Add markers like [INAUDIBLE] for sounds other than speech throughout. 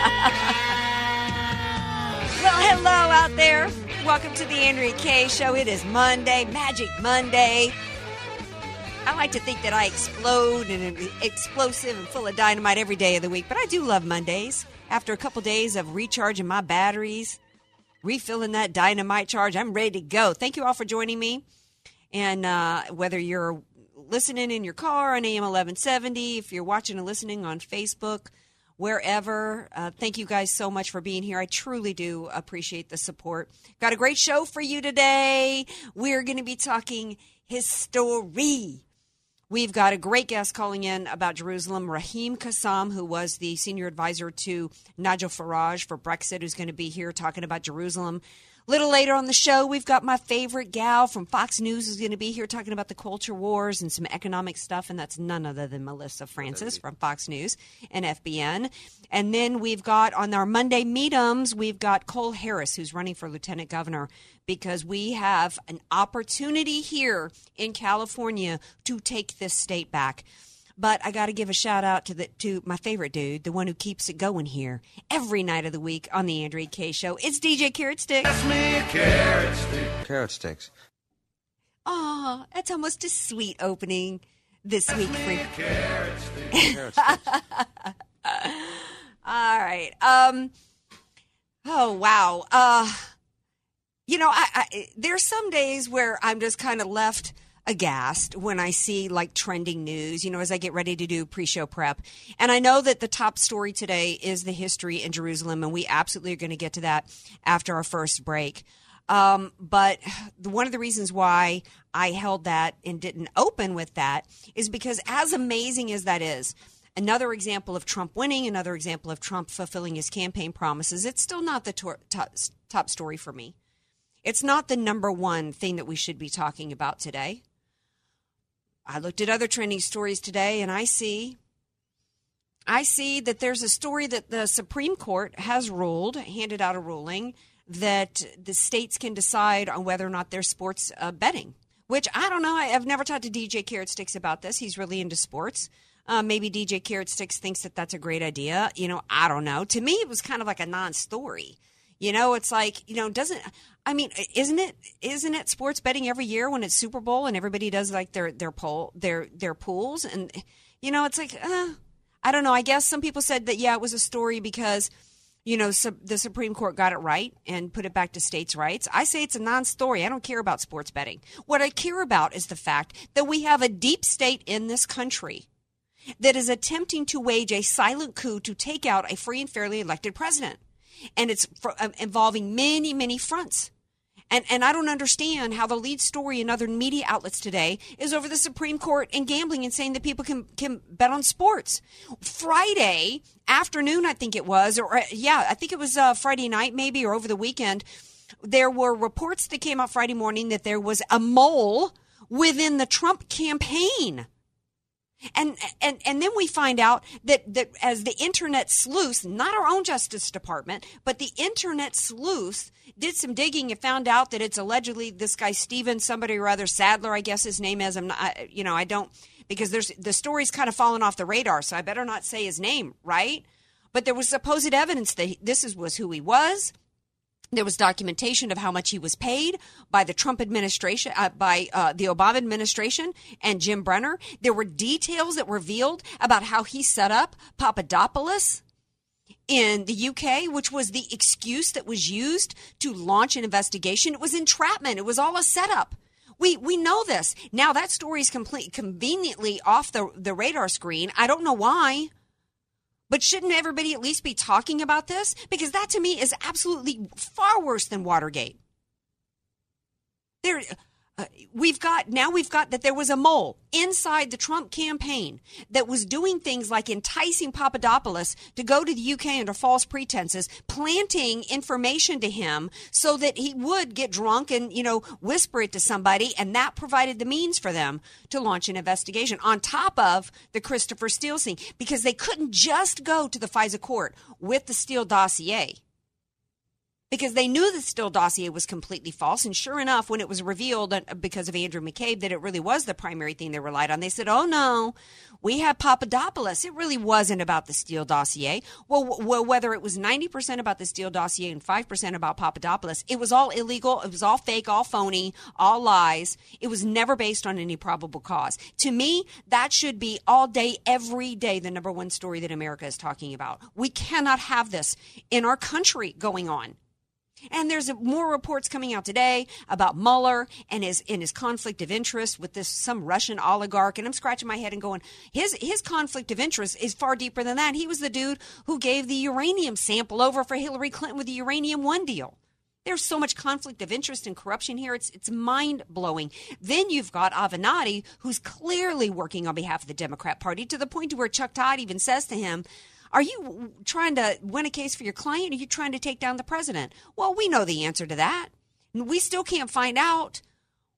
[LAUGHS] Well, hello out there. Welcome to the Andrea Kaye Show. It is Monday, Magic Monday. I like to think that I explode and explosive and full of dynamite every day of the week, but I do love Mondays. After a couple days of recharging my batteries, refilling that dynamite charge, I'm ready to go. Thank you all for joining me. And uh, whether you're listening in your car on AM 1170, if you're watching and listening on Facebook, wherever. Uh, thank you guys so much for being here. I truly do appreciate the support. Got a great show for you today. We're going to be talking history. We've got a great guest calling in about Jerusalem, Raheem Kassam, who was the senior advisor to Nigel Farage for Brexit, who's going to be here talking about Jerusalem. Little later on the show, we've got my favorite gal from Fox News who's going to be here talking about the culture wars and some economic stuff, and that's none other than Melissa Francis from Fox News and FBN. And then we've got on our Monday meetums, we've got Cole Harris who's running for lieutenant governor because we have an opportunity here in California to take this state back. But I got to give a shout out to the to my favorite dude, the one who keeps it going here every night of the week on the Andrea Kaye Show. It's DJ Carrot Stick. Carrot sticks. Aw, that's almost a sweet opening this week for [LAUGHS] Carrot sticks. All right. Um. Oh wow. Uh. You know, I, I there's some days where I'm just kind of left aghast when I see like trending news. You know, as I get ready to do pre-show prep, and I know that the top story today is the history in Jerusalem, and we absolutely are going to get to that after our first break. Um, but [SIGHS] one of the reasons why I held that and didn't open with that is because, as amazing as that is, another example of Trump winning, another example of Trump fulfilling his campaign promises, it's still not the tor- top story for me. It's not the number one thing that we should be talking about today. I looked at other trending stories today and I see I see that there's a story that the Supreme Court has ruled, handed out a ruling that the states can decide on whether or not there's sports uh, betting. Which I don't know. I, have never talked to DJ Carrot Sticks about this. He's really into sports. Uh, maybe DJ Carrot Sticks thinks that that's a great idea. You know, I don't know. To me, it was kind of like a non-story. You know, it's like you know, doesn't I mean, isn't it isn't it sports betting every year when it's Super Bowl and everybody does like their their poll their their pools and you know, it's like uh, I don't know. I guess some people said that yeah, it was a story because you know the Supreme Court got it right and put it back to states' rights. I say it's a non-story. I don't care about sports betting. What I care about is the fact that we have a deep state in this country that is attempting to wage a silent coup to take out a free and fairly elected president and it's for, uh, involving many, many fronts. And, and I don't understand how the lead story in other media outlets today is over the Supreme Court and gambling and saying that people can, can bet on sports. Friday afternoon, I think it was, or uh, yeah, I think it was uh, Friday night maybe or over the weekend. There were reports that came out Friday morning that there was a mole within the Trump campaign. And, and, and then we find out that, that as the internet sleuth, not our own Justice Department, but the internet sleuth did some digging and found out that it's allegedly this guy, Steven, somebody or other, Sadler, I guess his name is. I'm not, you know, I don't, because there's, the story's kind of fallen off the radar, so I better not say his name, right? But there was supposed evidence that this is, was who he was There was documentation of how much he was paid by the Trump administration, uh, by uh, the Obama administration and Jim Brenner. There were details that revealed about how he set up Papadopoulos in the UK, which was the excuse that was used to launch an investigation. It was entrapment. It was all a setup. We we know this. Now that story is complete conveniently off the the radar screen. I don't know why. But shouldn't everybody at least be talking about this? Because that to me is absolutely far worse than Watergate. There uh, we've got now we've got that there was a mole inside the Trump campaign that was doing things like enticing Papadopoulos to go to the UK under false pretenses, planting information to him so that he would get drunk and you know whisper it to somebody, and that provided the means for them to launch an investigation on top of the Christopher Steele scene because they couldn't just go to the FISA court with the Steele dossier because they knew the Steele dossier was completely false. And sure enough, when it was revealed because of Andrew McCabe that it really was the primary thing they relied on, they said, "Oh no, we have Papadopoulos. It really wasn't about the Steele dossier. Well, well, whether it was ninety percent about the Steele dossier and five percent about Papadopoulos, it was all illegal. It was all fake, all phony, all lies. It was never based on any probable cause. To me, that should be all day, every day, the number one story that America is talking about. We cannot have this in our country going on. And there's more reports coming out today about Mueller and his in his conflict of interest with this some Russian oligarch. And I'm scratching my head and going, his his conflict of interest is far deeper than that. He was the dude who gave the uranium sample over for Hillary Clinton with the uranium one deal. There's so much conflict of interest and corruption here. It's it's mind blowing. Then you've got Avenatti, who's clearly working on behalf of the Democrat Party to the point to where Chuck Todd even says to him, are you trying to win a case for your client? Or are you trying to take down the president? Well, we know the answer to that. We still can't find out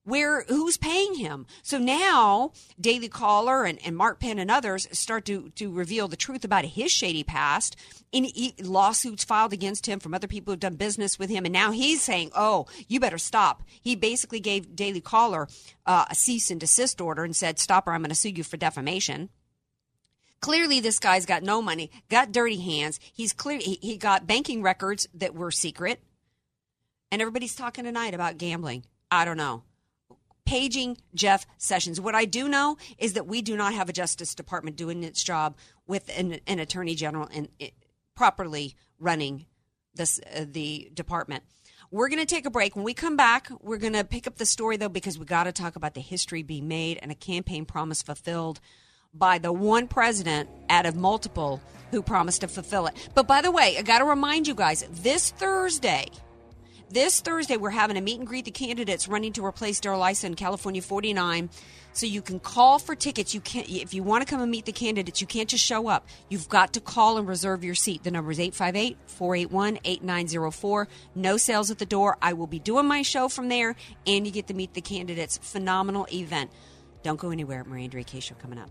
where who's paying him. So now Daily Caller and, and Mark Penn and others start to to reveal the truth about his shady past. In lawsuits filed against him from other people who've done business with him, and now he's saying, "Oh, you better stop." He basically gave Daily Caller uh, a cease and desist order and said, "Stop, or I'm going to sue you for defamation." Clearly, this guy's got no money, got dirty hands. He's clear. He, he got banking records that were secret, and everybody's talking tonight about gambling. I don't know. Paging Jeff Sessions. What I do know is that we do not have a Justice Department doing its job with an, an Attorney General and it, properly running this uh, the department. We're going to take a break. When we come back, we're going to pick up the story though because we got to talk about the history being made and a campaign promise fulfilled by the one president out of multiple who promised to fulfill it. But by the way, I got to remind you guys this Thursday, this Thursday, we're having a meet and greet the candidates running to replace Darrell Issa in California 49. So you can call for tickets. You can't if you want to come and meet the candidates, you can't just show up. You've got to call and reserve your seat. The number is 858-481-8904. No sales at the door. I will be doing my show from there and you get to meet the candidates. Phenomenal event. Don't go anywhere. Marie Andrea Kaye show coming up.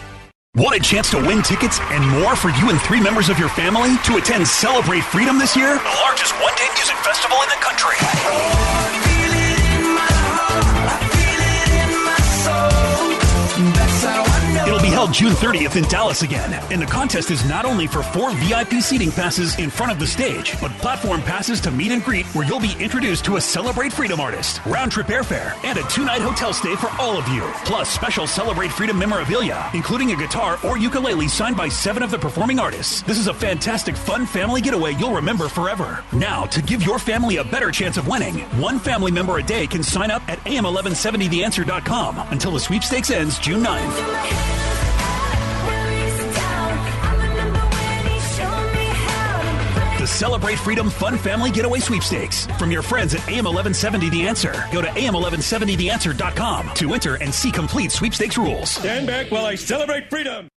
Want a chance to win tickets and more for you and three members of your family to attend Celebrate Freedom this year? The largest one day music festival in the country. June 30th in Dallas again. And the contest is not only for four VIP seating passes in front of the stage, but platform passes to meet and greet where you'll be introduced to a Celebrate Freedom artist, round trip airfare, and a two night hotel stay for all of you. Plus, special Celebrate Freedom memorabilia, including a guitar or ukulele signed by seven of the performing artists. This is a fantastic, fun family getaway you'll remember forever. Now, to give your family a better chance of winning, one family member a day can sign up at am1170theanswer.com until the sweepstakes ends June 9th. Celebrate Freedom Fun Family Getaway Sweepstakes from your friends at AM1170 The Answer. Go to AM1170TheAnswer.com to enter and see complete sweepstakes rules. Stand back while I celebrate freedom.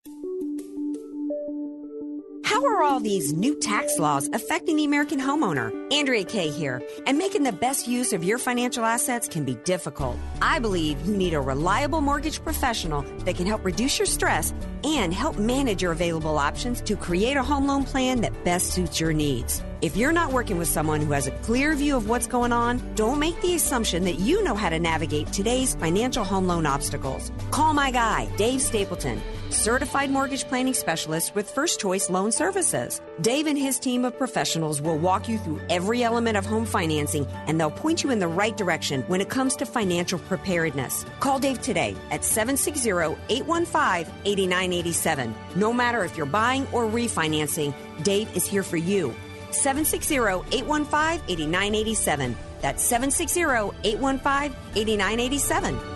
How are all these new tax laws affecting the American homeowner? Andrea Kaye here. And making the best use of your financial assets can be difficult. I believe you need a reliable mortgage professional that can help reduce your stress and help manage your available options to create a home loan plan that best suits your needs. If you're not working with someone who has a clear view of what's going on, don't make the assumption that you know how to navigate today's financial home loan obstacles. Call my guy, Dave Stapleton, certified mortgage planning specialist with First Choice Loan Services. Dave and his team of professionals will walk you through every element of home financing and they'll point you in the right direction when it comes to financial preparedness. Call Dave today at 760 815 8987. No matter if you're buying or refinancing, Dave is here for you. 760 815 8987. That's 760 815 8987.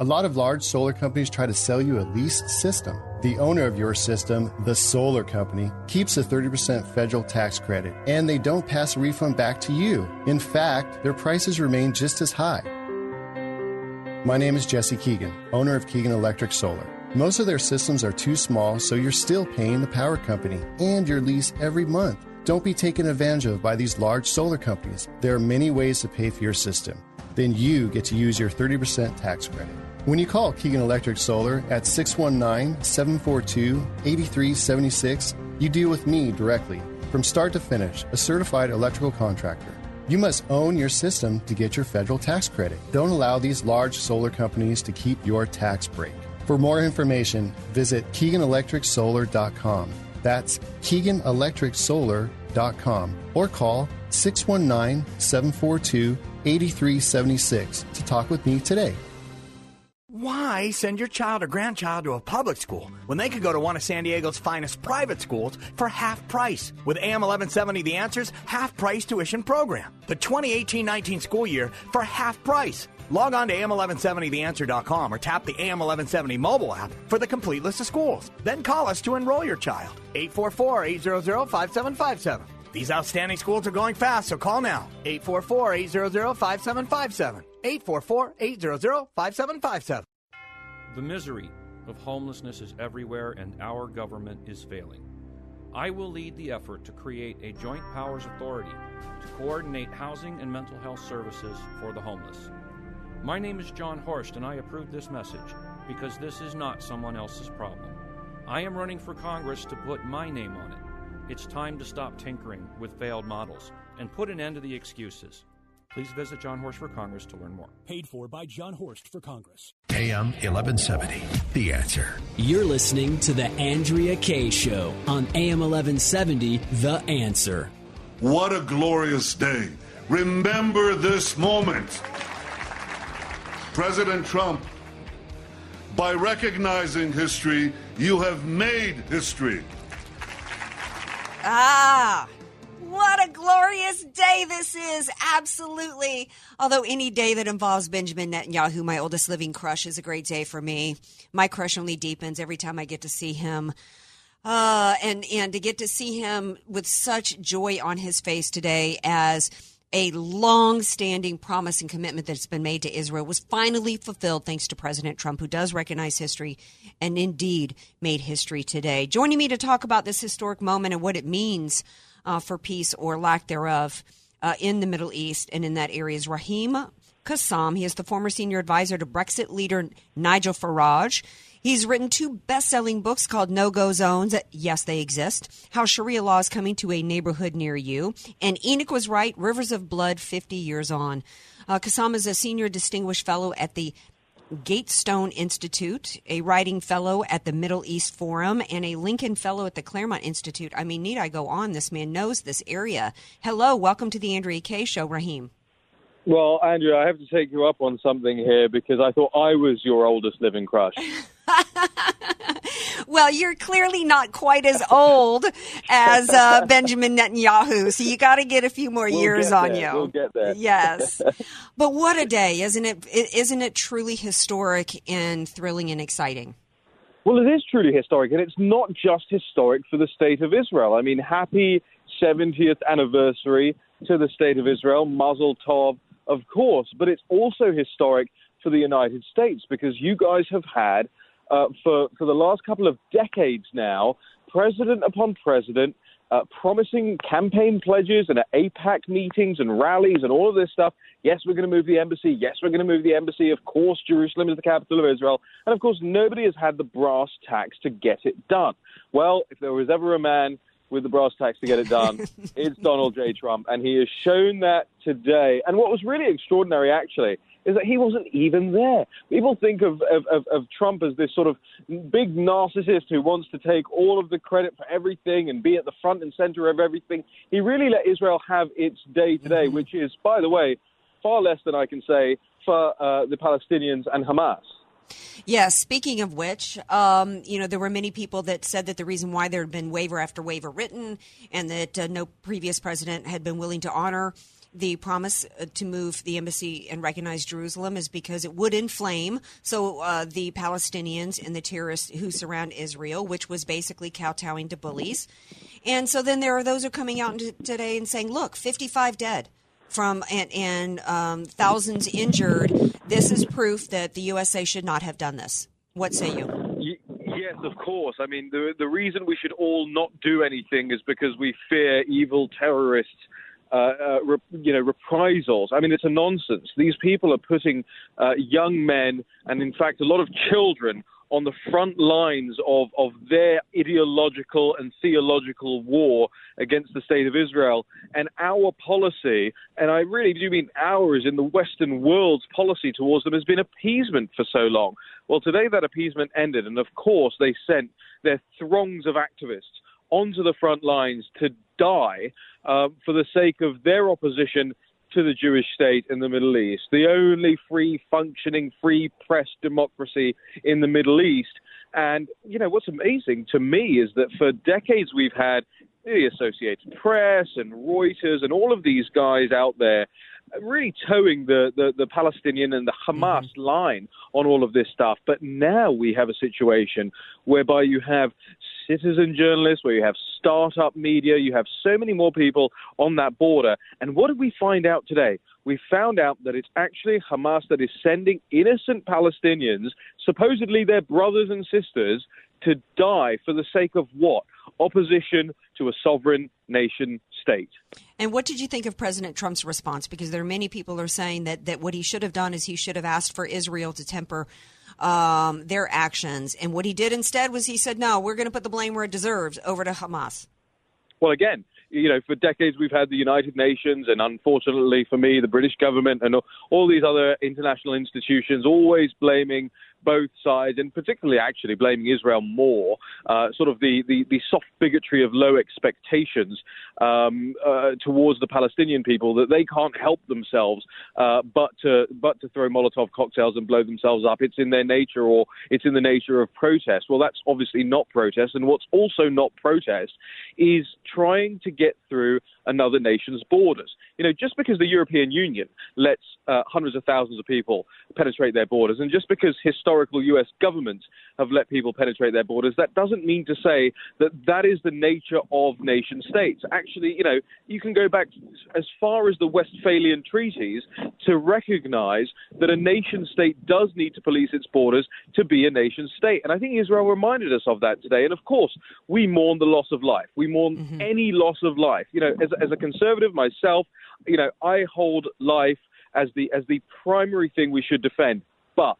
A lot of large solar companies try to sell you a leased system. The owner of your system, the solar company, keeps a 30% federal tax credit, and they don't pass a refund back to you. In fact, their prices remain just as high. My name is Jesse Keegan, owner of Keegan Electric Solar. Most of their systems are too small, so you're still paying the power company and your lease every month. Don't be taken advantage of by these large solar companies. There are many ways to pay for your system. Then you get to use your 30% tax credit. When you call Keegan Electric Solar at 619 742 8376, you deal with me directly, from start to finish, a certified electrical contractor. You must own your system to get your federal tax credit. Don't allow these large solar companies to keep your tax break. For more information, visit KeeganElectricSolar.com. That's KeeganElectricSolar.com or call 619 742 8376 to talk with me today. Why send your child or grandchild to a public school when they could go to one of San Diego's finest private schools for half price? With AM 1170 The Answers half price tuition program. The 2018 19 school year for half price. Log on to AM1170theanswer.com or tap the AM1170 mobile app for the complete list of schools. Then call us to enroll your child. 844 800 5757. These outstanding schools are going fast, so call now. 844 800 5757. 844 800 5757. The misery of homelessness is everywhere, and our government is failing. I will lead the effort to create a joint powers authority to coordinate housing and mental health services for the homeless. My name is John Horst, and I approve this message because this is not someone else's problem. I am running for Congress to put my name on it. It's time to stop tinkering with failed models and put an end to the excuses. Please visit John Horst for Congress to learn more. Paid for by John Horst for Congress. AM 1170. The answer. You're listening to The Andrea Kaye Show on AM 1170, The Answer. What a glorious day. Remember this moment. President Trump, by recognizing history, you have made history. Ah, what a glorious day this is. Absolutely. Although any day that involves Benjamin Netanyahu, my oldest living crush, is a great day for me. My crush only deepens every time I get to see him. Uh, and, and to get to see him with such joy on his face today as a long standing promise and commitment that's been made to Israel was finally fulfilled thanks to President Trump, who does recognize history and indeed made history today. Joining me to talk about this historic moment and what it means uh, for peace or lack thereof uh, in the Middle East and in that area is Raheem Kassam. He is the former senior advisor to Brexit leader Nigel Farage. He's written two best selling books called No Go Zones. Yes, they exist. How Sharia law is coming to a neighborhood near you. And Enoch was right Rivers of Blood 50 Years On. Uh, Kassam is a senior distinguished fellow at the Gatestone Institute, a writing fellow at the Middle East Forum, and a Lincoln Fellow at the Claremont Institute. I mean, need I go on? This man knows this area. Hello, welcome to the Andrea Kaye Show, Raheem. Well, Andrea, I have to take you up on something here because I thought I was your oldest living crush. [LAUGHS] [LAUGHS] well, you're clearly not quite as old as uh, [LAUGHS] Benjamin Netanyahu, so you got to get a few more We'll years on you. We'll get there. Yes, [LAUGHS] but what a day, isn't it? Isn't it truly historic and thrilling and exciting? Well, it is truly historic, and it's not just historic for the state of Israel. I mean, happy 70th anniversary to the state of Israel, Mazel Tov, of course, but it's also historic for the United States because you guys have had, uh, for, for the last couple of decades now, president upon president uh, promising campaign pledges and at AIPAC meetings and rallies and all of this stuff. Yes, we're going to move the embassy. Yes, we're going to move the embassy. Of course, Jerusalem is the capital of Israel. And of course, nobody has had the brass tacks to get it done. Well, if there was ever a man with the brass tacks to get it done, [LAUGHS] it's Donald J. Trump. And he has shown that today. And what was really extraordinary, actually, is that he wasn't even there. People think of, of, of, of Trump as this sort of big narcissist who wants to take all of the credit for everything and be at the front and center of everything. He really let Israel have its day today, which is, by the way, far less than I can say for uh, the Palestinians and Hamas. Yes. Speaking of which, um, you know, there were many people that said that the reason why there had been waiver after waiver written and that uh, no previous president had been willing to honor the promise uh, to move the embassy and recognize Jerusalem is because it would inflame so uh, the Palestinians and the terrorists who surround Israel, which was basically kowtowing to bullies. And so then there are those who are coming out today and saying, "Look, 55 dead." From and, and um, thousands injured. This is proof that the USA should not have done this. What say you? Yes, of course. I mean, the the reason we should all not do anything is because we fear evil terrorists. Uh, uh, you know, reprisals. I mean, it's a nonsense. These people are putting uh, young men and, in fact, a lot of children on the front lines of, of their ideological and theological war against the state of Israel. And our policy, and I really do mean ours in the Western world's policy towards them, has been appeasement for so long. Well, today that appeasement ended, and of course, they sent their throngs of activists onto the front lines to die uh, for the sake of their opposition to the Jewish state in the Middle East, the only free functioning, free press democracy in the Middle East. And, you know, what's amazing to me is that for decades we've had the Associated Press and Reuters and all of these guys out there really towing the, the, the Palestinian and the Hamas line on all of this stuff. But now we have a situation whereby you have citizen journalists, where you have startup media, you have so many more people on that border. And what did we find out today? We found out that it's actually Hamas that is sending innocent Palestinians, supposedly their brothers and sisters, to die for the sake of what? Opposition to a sovereign nation state. And what did you think of President Trump's response? Because there are many people who are saying that, that what he should have done is he should have asked for Israel to temper um, their actions. And what he did instead was he said, no, we're going to put the blame where it deserves over to Hamas. Well, again, you know, for decades we've had the United Nations, and unfortunately for me, the British government and all these other international institutions always blaming both sides, and particularly actually blaming Israel more, uh, sort of the, the, the soft bigotry of low expectations um, uh, towards the Palestinian people that they can't help themselves uh, but to but to throw Molotov cocktails and blow themselves up. It's in their nature, or it's in the nature of protest. Well, that's obviously not protest, and what's also not protest is trying to get through another nation's borders. You know, just because the European Union lets uh, hundreds of thousands of people penetrate their borders, and just because historical U.S. governments have let people penetrate their borders, that doesn't mean to say that that is the nature of nation states. Actually, you know, you can go back as far as the Westphalian treaties to recognize that a nation state does need to police its borders to be a nation state. And I think Israel reminded us of that today. And of course, we mourn the loss of life. We mourn mm-hmm. any loss of life. You know, as, as a conservative myself, you know, I hold life as the as the primary thing we should defend. But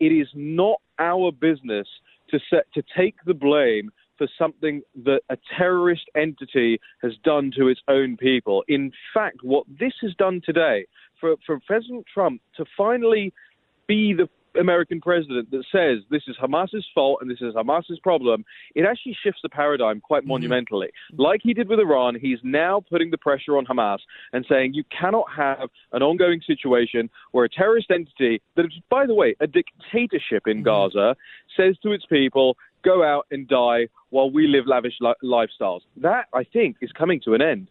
it is not our business to set to take the blame for something that a terrorist entity has done to its own people. In fact, what this has done today for, for President Trump to finally be the American president that says this is Hamas's fault and this is Hamas's problem, it actually shifts the paradigm quite Mm-hmm. monumentally. Like he did with Iran, he's now putting the pressure on Hamas and saying you cannot have an ongoing situation where a terrorist entity that is, by the way, a dictatorship Mm-hmm. in Gaza says to its people, go out and die while we live lavish li- lifestyles. That, I think, is coming to an end.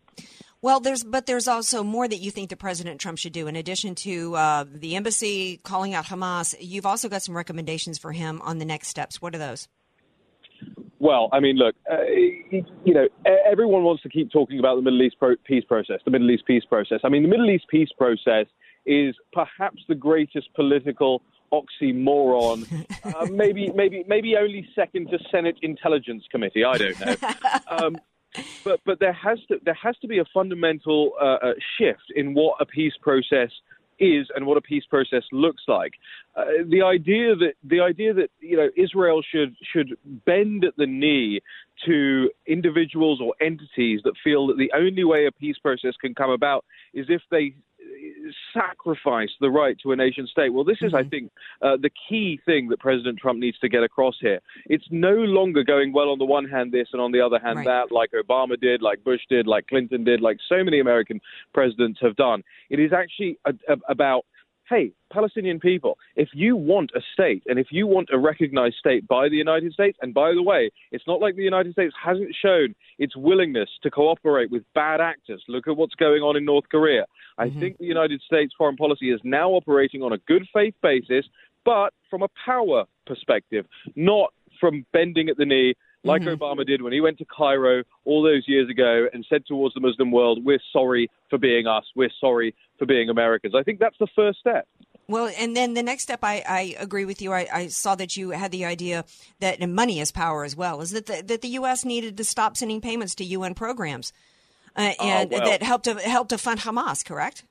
Well, there's but there's also more that you think that President Trump should do. In addition to uh, the embassy calling out Hamas, you've also got some recommendations for him on the next steps. What are those? Well, I mean, look, uh, you know, everyone wants to keep talking about the Middle East pro- peace process, the Middle East peace process. I mean, the Middle East peace process is perhaps the greatest political oxymoron, uh, [LAUGHS] maybe, maybe, maybe only second to Senate Intelligence Committee. I don't know. [LAUGHS] Um, but but there has to there has to be a fundamental uh, uh, shift in what a peace process is and what a peace process looks like. Uh, the idea that the idea that you know Israel should should bend at the knee to individuals or entities that feel that the only way a peace process can come about is if they sacrifice the right to a nation state. Well, this is, I think, uh, the key thing that President Trump needs to get across here. It's no longer going well on the one hand this and on the other hand Right. that, like Obama did, like Bush did, like Clinton did, like so many American presidents have done. It is actually a, a, about hey, Palestinian people, if you want a state and if you want a recognized state by the United States, and by the way, it's not like the United States hasn't shown its willingness to cooperate with bad actors. Look at what's going on in North Korea. I mm-hmm. think the United States foreign policy is now operating on a good faith basis, but from a power perspective, not from bending at the knee like Obama did when he went to Cairo all those years ago and said towards the Muslim world, We're sorry for being us, we're sorry for being Americans. I think that's the first step. Well, and then the next step, I, I agree with you. I, I saw that you had the idea that and money is power as well. Is that the, that the U.S. needed to stop sending payments to UN programs, uh, and well. that helped to help to fund Hamas? Correct.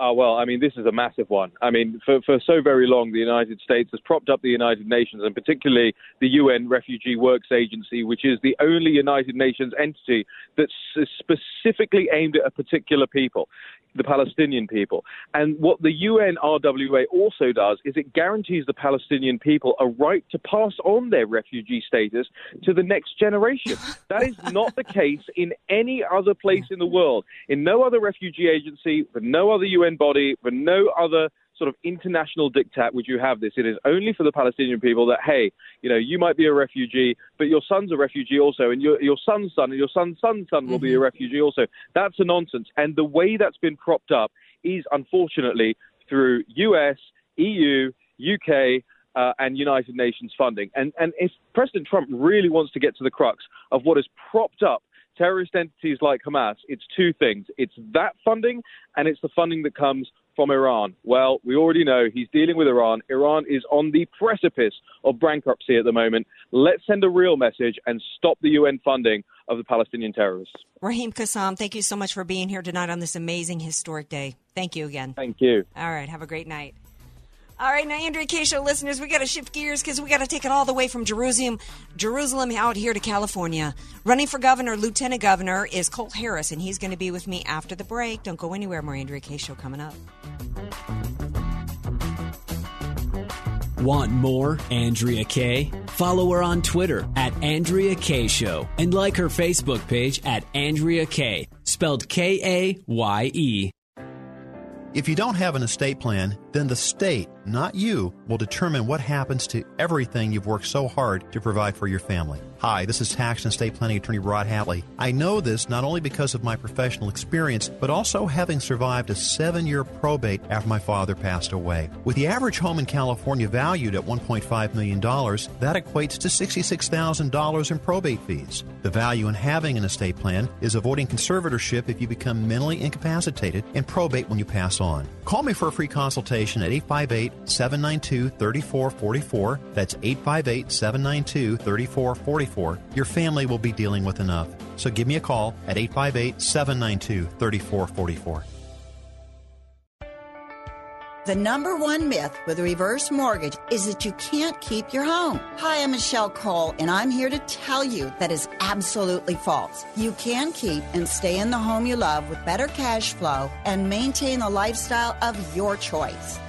Uh, well, I mean, this is a massive one. I mean, for, for so very long, the United States has propped up the United Nations and particularly the UN Refugee Works Agency, which is the only United Nations entity that's specifically aimed at a particular people, the Palestinian people. And what the UNRWA also does is it guarantees the Palestinian people a right to pass on their refugee status to the next generation. [LAUGHS] That is not the case in any other place in the world. In no other refugee agency, for no other UN body, for no other sort of international diktat would you have this. It is only for the Palestinian people that, hey, you know, you might be a refugee, but your son's a refugee also, and your, your son's son and your son's son's son will be a refugee also. That's a nonsense. And the way that's been propped up is unfortunately through US, EU, UK, uh, and United Nations funding. And, and if President Trump really wants to get to the crux of what has propped up terrorist entities like Hamas, it's two things. It's that funding, and it's the funding that comes from Iran. Well, we already know he's dealing with Iran. Iran is on the precipice of bankruptcy at the moment. Let's send a real message and stop the UN funding of the Palestinian terrorists. Raheem Kassam, thank you so much for being here tonight on this amazing historic day. Thank you again. Thank you. All right, have a great night. All right, now Andrea Kaye show listeners, we got to shift gears because we got to take it all the way from Jerusalem, Jerusalem out here to California. Running for governor, lieutenant governor is Cole Harris, and he's going to be with me after the break. Don't go anywhere. More Andrea Kaye show coming up. Want more Andrea Kaye? Follow her on Twitter at Andrea Kaye Show and like her Facebook page at Andrea Kaye, spelled K A Y E. If you don't have an estate plan, then the state, not you, will determine what happens to everything you've worked so hard to provide for your family. Hi, this is tax and estate planning attorney Rod Hadley. I know this not only because of my professional experience, but also having survived a seven year probate after my father passed away. With the average home in California valued at $1.5 million, that equates to $66,000 in probate fees. The value in having an estate plan is avoiding conservatorship if you become mentally incapacitated and probate when you pass on. Call me for a free consultation at 858 792 3444. That's 858 792 3444. Your family will be dealing with enough. So give me a call at 858 792 3444. The number one myth with a reverse mortgage is that you can't keep your home. Hi, I'm Michelle Cole, and I'm here to tell you that is absolutely false. You can keep and stay in the home you love with better cash flow and maintain the lifestyle of your choice.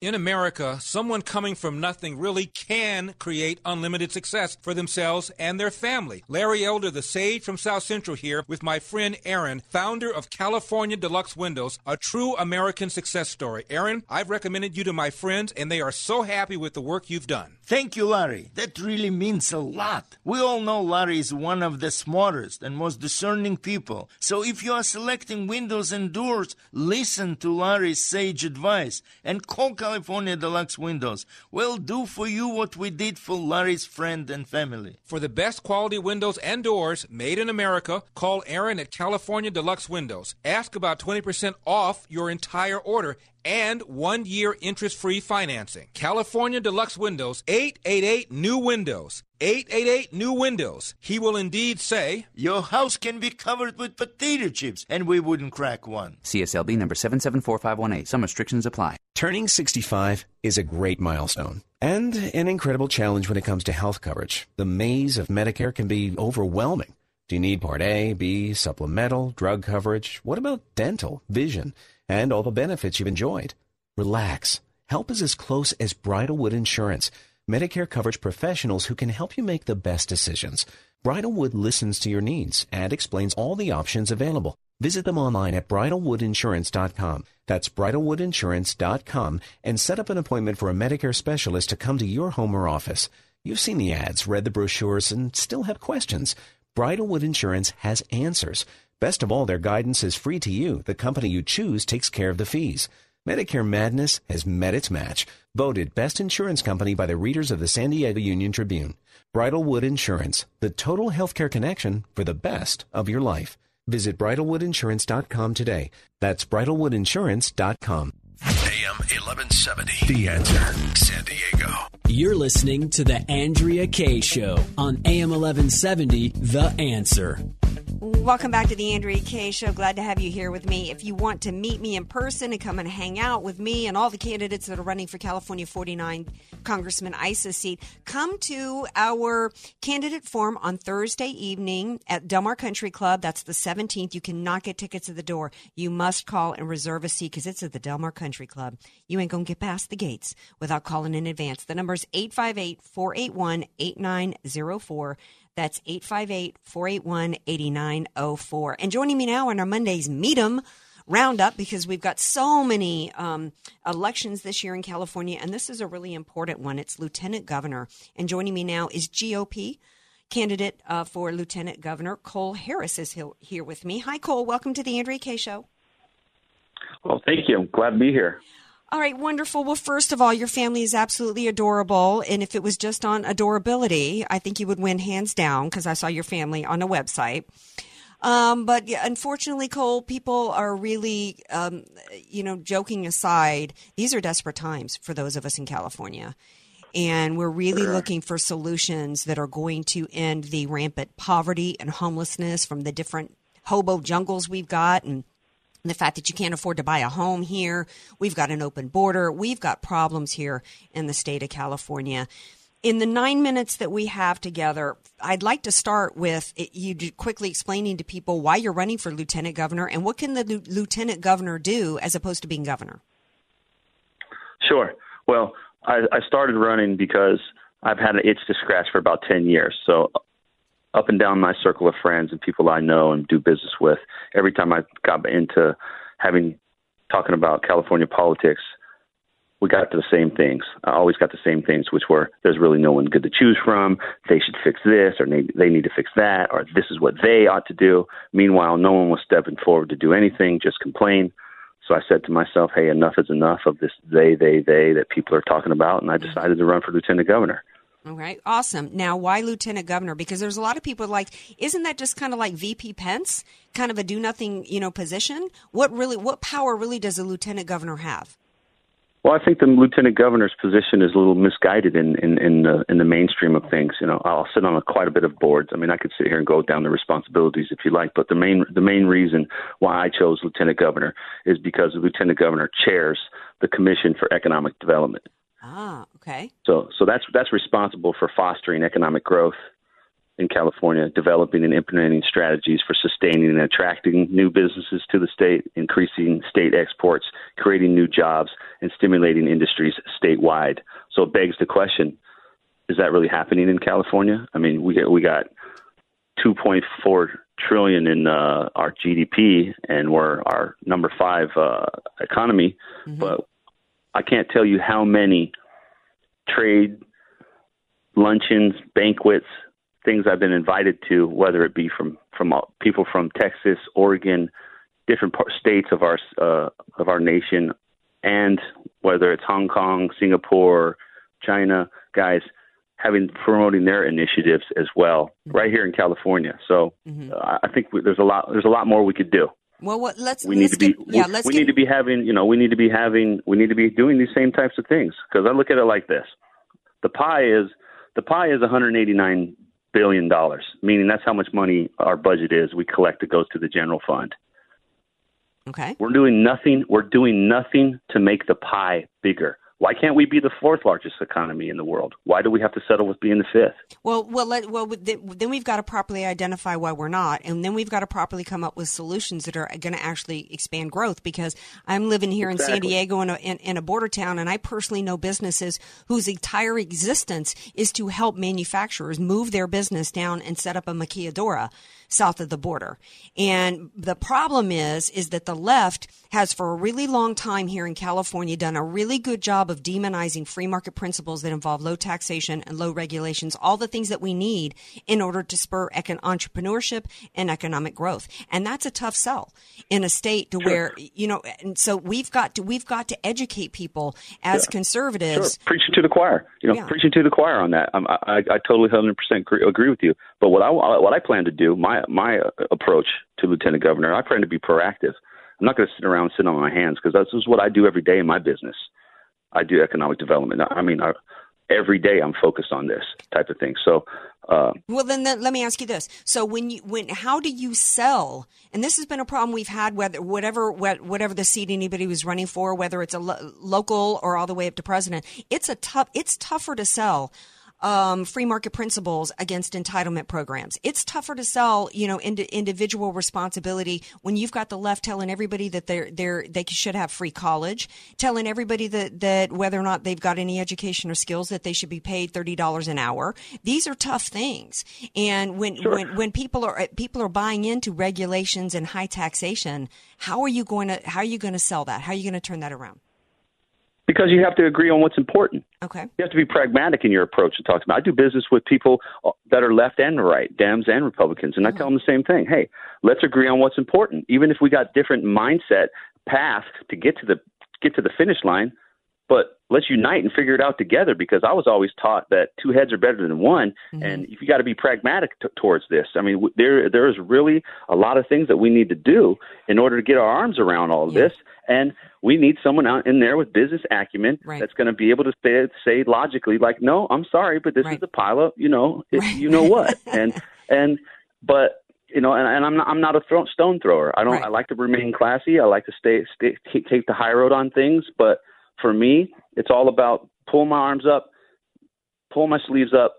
In America, someone coming from nothing really can create unlimited success for themselves and their family. Larry Elder, the sage from South Central, here with my friend Aaron, founder of California Deluxe Windows, a true American success story. Aaron, I've recommended you to my friends, and they are so happy with the work you've done. Thank you, Larry. That really means a lot. We all know Larry is one of the smartest and most discerning people. So if you are selecting windows and doors, listen to Larry's sage advice and call California Deluxe Windows. We'll do for you what we did for Larry's friend and family. For the best quality windows and doors made in America, call Aaron at California Deluxe Windows. Ask about 20% off your entire order and one year interest free financing. California Deluxe Windows, 888 New Windows. 888 New Windows. He will indeed say, Your house can be covered with potato chips, and we wouldn't crack one. CSLB number 774518. Some restrictions apply. Turning 65 is a great milestone and an incredible challenge when it comes to health coverage. The maze of Medicare can be overwhelming. Do you need Part A, B, supplemental, drug coverage? What about dental, vision? and all the benefits you've enjoyed. Relax. Help is as close as Bridalwood Insurance, Medicare coverage professionals who can help you make the best decisions. Bridalwood listens to your needs and explains all the options available. Visit them online at bridalwoodinsurance.com. That's bridalwoodinsurance.com and set up an appointment for a Medicare specialist to come to your home or office. You've seen the ads, read the brochures, and still have questions. Bridalwood Insurance has answers. Best of all, their guidance is free to you. The company you choose takes care of the fees. Medicare Madness has met its match. Voted best insurance company by the readers of the San Diego Union Tribune. Bridalwood Insurance, the total healthcare connection for the best of your life. Visit bridalwoodinsurance.com today. That's bridalwoodinsurance.com. AM 1170. The answer. San Diego. You're listening to The Andrea Kaye Show on AM 1170. The answer. Welcome back to the Andrea Kaye Show. Glad to have you here with me. If you want to meet me in person and come and hang out with me and all the candidates that are running for California 49 Congressman Issa seat, come to our candidate forum on Thursday evening at Del Mar Country Club. That's the 17th. You cannot get tickets at the door. You must call and reserve a seat because it's at the Del Mar Country Club. You ain't going to get past the gates without calling in advance. The number is 858 481 8904. That's 858 481 8904. And joining me now on our Monday's Meet 'em roundup because we've got so many um, elections this year in California, and this is a really important one. It's Lieutenant Governor. And joining me now is GOP candidate uh, for Lieutenant Governor Cole Harris is here with me. Hi, Cole. Welcome to the Andrea Kaye Show. Well, thank you. I'm glad to be here. All right, wonderful. Well, first of all, your family is absolutely adorable. And if it was just on adorability, I think you would win hands down because I saw your family on a website. Um, but yeah, unfortunately, Cole, people are really, um, you know, joking aside, these are desperate times for those of us in California. And we're really looking for solutions that are going to end the rampant poverty and homelessness from the different hobo jungles we've got and the fact that you can't afford to buy a home here. We've got an open border. We've got problems here in the state of California. In the nine minutes that we have together, I'd like to start with you quickly explaining to people why you're running for lieutenant governor and what can the lieutenant governor do as opposed to being governor. Sure. Well, I, I started running because I've had an itch to scratch for about ten years. So up and down my circle of friends and people I know and do business with, every time I got into having talking about California politics, we got to the same things. I always got the same things, which were there's really no one good to choose from. They should fix this, or they, they need to fix that, or this is what they ought to do. Meanwhile, no one was stepping forward to do anything, just complain. So I said to myself, hey, enough is enough of this they, they, they that people are talking about, and I mm-hmm. decided to run for lieutenant governor. All right, awesome. Now, why lieutenant governor? Because there's a lot of people like, isn't that just kind of like VP Pence, kind of a do nothing, you know, position? What really, what power really does a lieutenant governor have? Well, I think the lieutenant governor's position is a little misguided in in in the, in the mainstream of things. You know, I'll sit on a, quite a bit of boards. I mean, I could sit here and go down the responsibilities if you like, but the main the main reason why I chose lieutenant governor is because the lieutenant governor chairs the Commission for Economic Development. Ah, okay. So so that's that's responsible for fostering economic growth in California, developing and implementing strategies for sustaining and attracting new businesses to the state, increasing state exports, creating new jobs, and stimulating industries statewide. So it begs the question: Is that really happening in California? I mean, we we got 2.4 trillion in uh, our GDP, and we're our number five uh, economy, but I can't tell you how many trade luncheons, banquets, things I've been invited to, whether it be from from all- people from Texas, Oregon, different par- states of our uh, of our nation, and whether it's Hong Kong, Singapore, China, guys having promoting their initiatives as well, right here in California. So uh, I think we, there's a lot there's a lot more we could do Well, what, let's we need let's to be get, yeah, we, let's we get need to be having you know we need to be having we need to be doing these same types of things. Because I look at it like this. The pie is the pie is 189 billion dollars meaning that's how much money our budget is we collect that goes to the general fund. Okay. we're doing nothing we're doing nothing to make the pie bigger why can't we be the fourth largest economy in the world why do we have to settle with being the fifth Well, well, let, well. Then we've got to properly identify why we're not, and then we've got to properly come up with solutions that are going to actually expand growth. Because I'm living here in San Diego in a, in, in a border town, and I personally know businesses whose entire existence is to help manufacturers move their business down and set up a maquiladora south of the border. And the problem is, is that the left has for a really long time here in California done a really good job of demonizing free market principles that involve low taxation and low regulations, all the things that we need in order to spur econ- entrepreneurship and economic growth. And that's a tough sell in a state to where, you know, and so we've got to, we've got to educate people as conservatives. Sure, preaching to the choir. You know, Yeah. preaching to the choir on that. I, I, I totally, hundred percent agree with you. But what I what I plan to do, my my uh, approach to lieutenant governor, I plan to be proactive. I'm not going to sit around and sit on my hands because this is what I do every day in my business. I do economic development. I mean, I, every day I'm focused on this type of thing. So. Uh, Well, then, let me ask you this: So, when you when how do you sell? And this has been a problem we've had whether whatever what- whatever the seat anybody was running for, whether it's a lo- local or all the way up to president. It's a tough. It's tougher to sell. Um, free market principles against entitlement programs. It's tougher to sell, you know, indi- individual responsibility when you've got the left telling everybody that they're they're they should have free college, telling everybody that that whether or not they've got any education or skills that they should be paid thirty dollars an hour. These are tough things, and when when when people are people are buying into regulations and high taxation, how are you going to how are you going to sell that? How are you going to turn that around? Because you have to agree on what's important. Okay. You have to be pragmatic in your approach to talk to them. I do business with people uh, that are left and right, Dems and Republicans, and I tell uh-huh. them the same thing. Hey, let's agree on what's important. Even if we got different mindset path to get to the get to the finish line, but let's unite and figure it out together because I was always taught that two heads are better than one, mm-hmm. and you got to be pragmatic t- towards this. I mean, w- there there is really a lot of things that we need to do in order to get our arms around all of this, and we need someone out in there with business acumen that's going to be able to say say logically, like, no, I'm sorry, but this is the pilot, you know, it, you know what, [LAUGHS] and and but you know, and, and I'm not I'm not a throw, stone thrower. I don't. I like to remain classy. I like to stay, stay take, take the high road on things. But for me, it's all about pull my arms up, pull my sleeves up,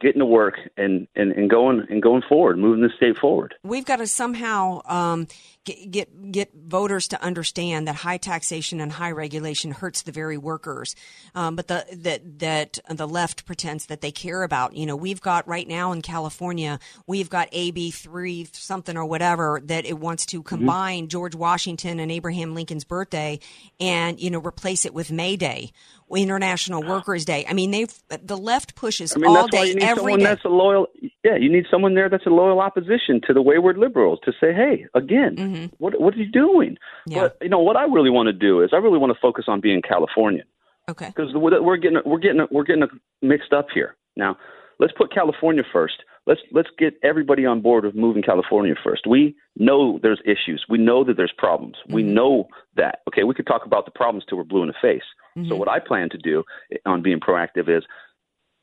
getting to work, and and and going and going forward, moving the state forward. We've got to somehow um, get, get get voters to understand that high taxation and high regulation hurts the very workers, um, but the that that the left pretends that they care about. You know, we've got right now in California, we've got AB three something or whatever that it wants to combine George Washington and Abraham Lincoln's birthday, and you know replace it with May Day. International [SIGHS] Workers Day. I mean, they've the left pushes I mean, all day, you need every someone day. that's a loyal. Yeah, you need someone there that's a loyal opposition to the wayward liberals to say, hey, again, Mm-hmm. what what are you doing? But you know what I really want to do is I really want to focus on being Californian. Okay. Because we're getting we're getting we're getting mixed up here now. let's put California first. Let's let's get everybody on board with moving California first. We know there's issues. We know that there's problems. We mm-hmm. know that. Okay, we could talk about the problems till we're blue in the face. So mm-hmm. what I plan to do eh, on being proactive is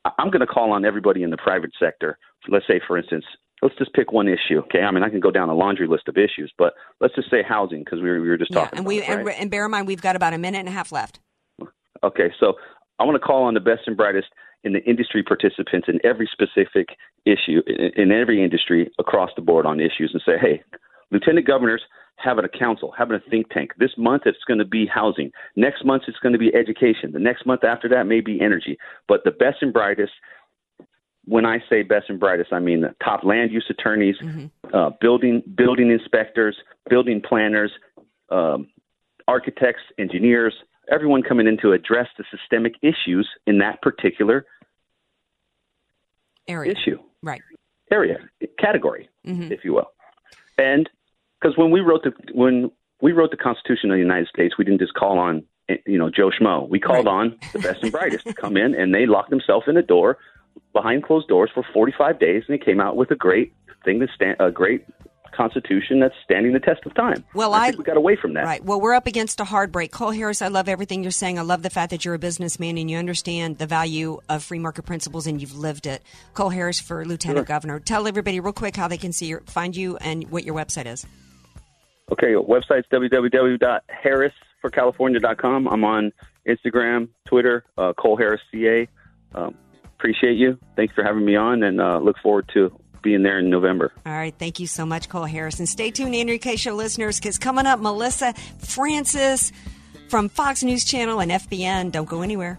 I'm going to call on everybody in the private sector. Let's say, for instance, let's just pick one issue. Okay, I mean I can go down a laundry list of issues, but let's just say housing because we were, we were just Yeah, talking. and we about it, right? and, and bear in mind we've got about a minute and a half left. Okay, so I want to call on the best and brightest in the industry participants in every specific issue in, in every industry across the board on issues and say, hey, lieutenant governors having a council, having a think tank. This month it's going to be housing. Next month it's going to be education. The next month after that may be energy. But the best and brightest. When I say best and brightest, I mean the top land use attorneys, uh, building building inspectors, building planners, um, architects, engineers, everyone coming in to address the systemic issues in that particular area issue right area category, Mhm. if you will. And because when we wrote the when we wrote the Constitution of the United States, we didn't just call on eh, you know Joe Schmo. We called on the best and brightest to come in, and they locked themselves in a door behind closed doors for 45 days, and they came out with a great thing that stand a great Constitution that's standing the test of time. Well, I I- think we got away from that. Right. Well, we're up against a hard break. Cole Harris, I love everything you're saying. I love the fact that you're a businessman and you understand the value of free market principles and you've lived it. Cole Harris for Lieutenant Sure. Governor. Tell everybody real quick how they can see your, find you and what your website is. Okay, website's www.harrisforcalifornia.com. I'm on Instagram, Twitter, uh, Cole Harris CA. Um, appreciate you. Thanks for having me on, and uh, look forward to being there in November. All right. Thank you so much, Cole Harris. And stay tuned, Andrea Kaye. Show listeners, because coming up, Melissa Francis from Fox News Channel and FBN. Don't go anywhere.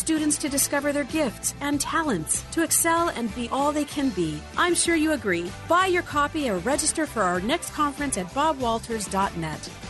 students to discover their gifts and talents, to excel and be all they can be. I'm sure you agree. Buy your copy or register for our next conference at bobwalters.net.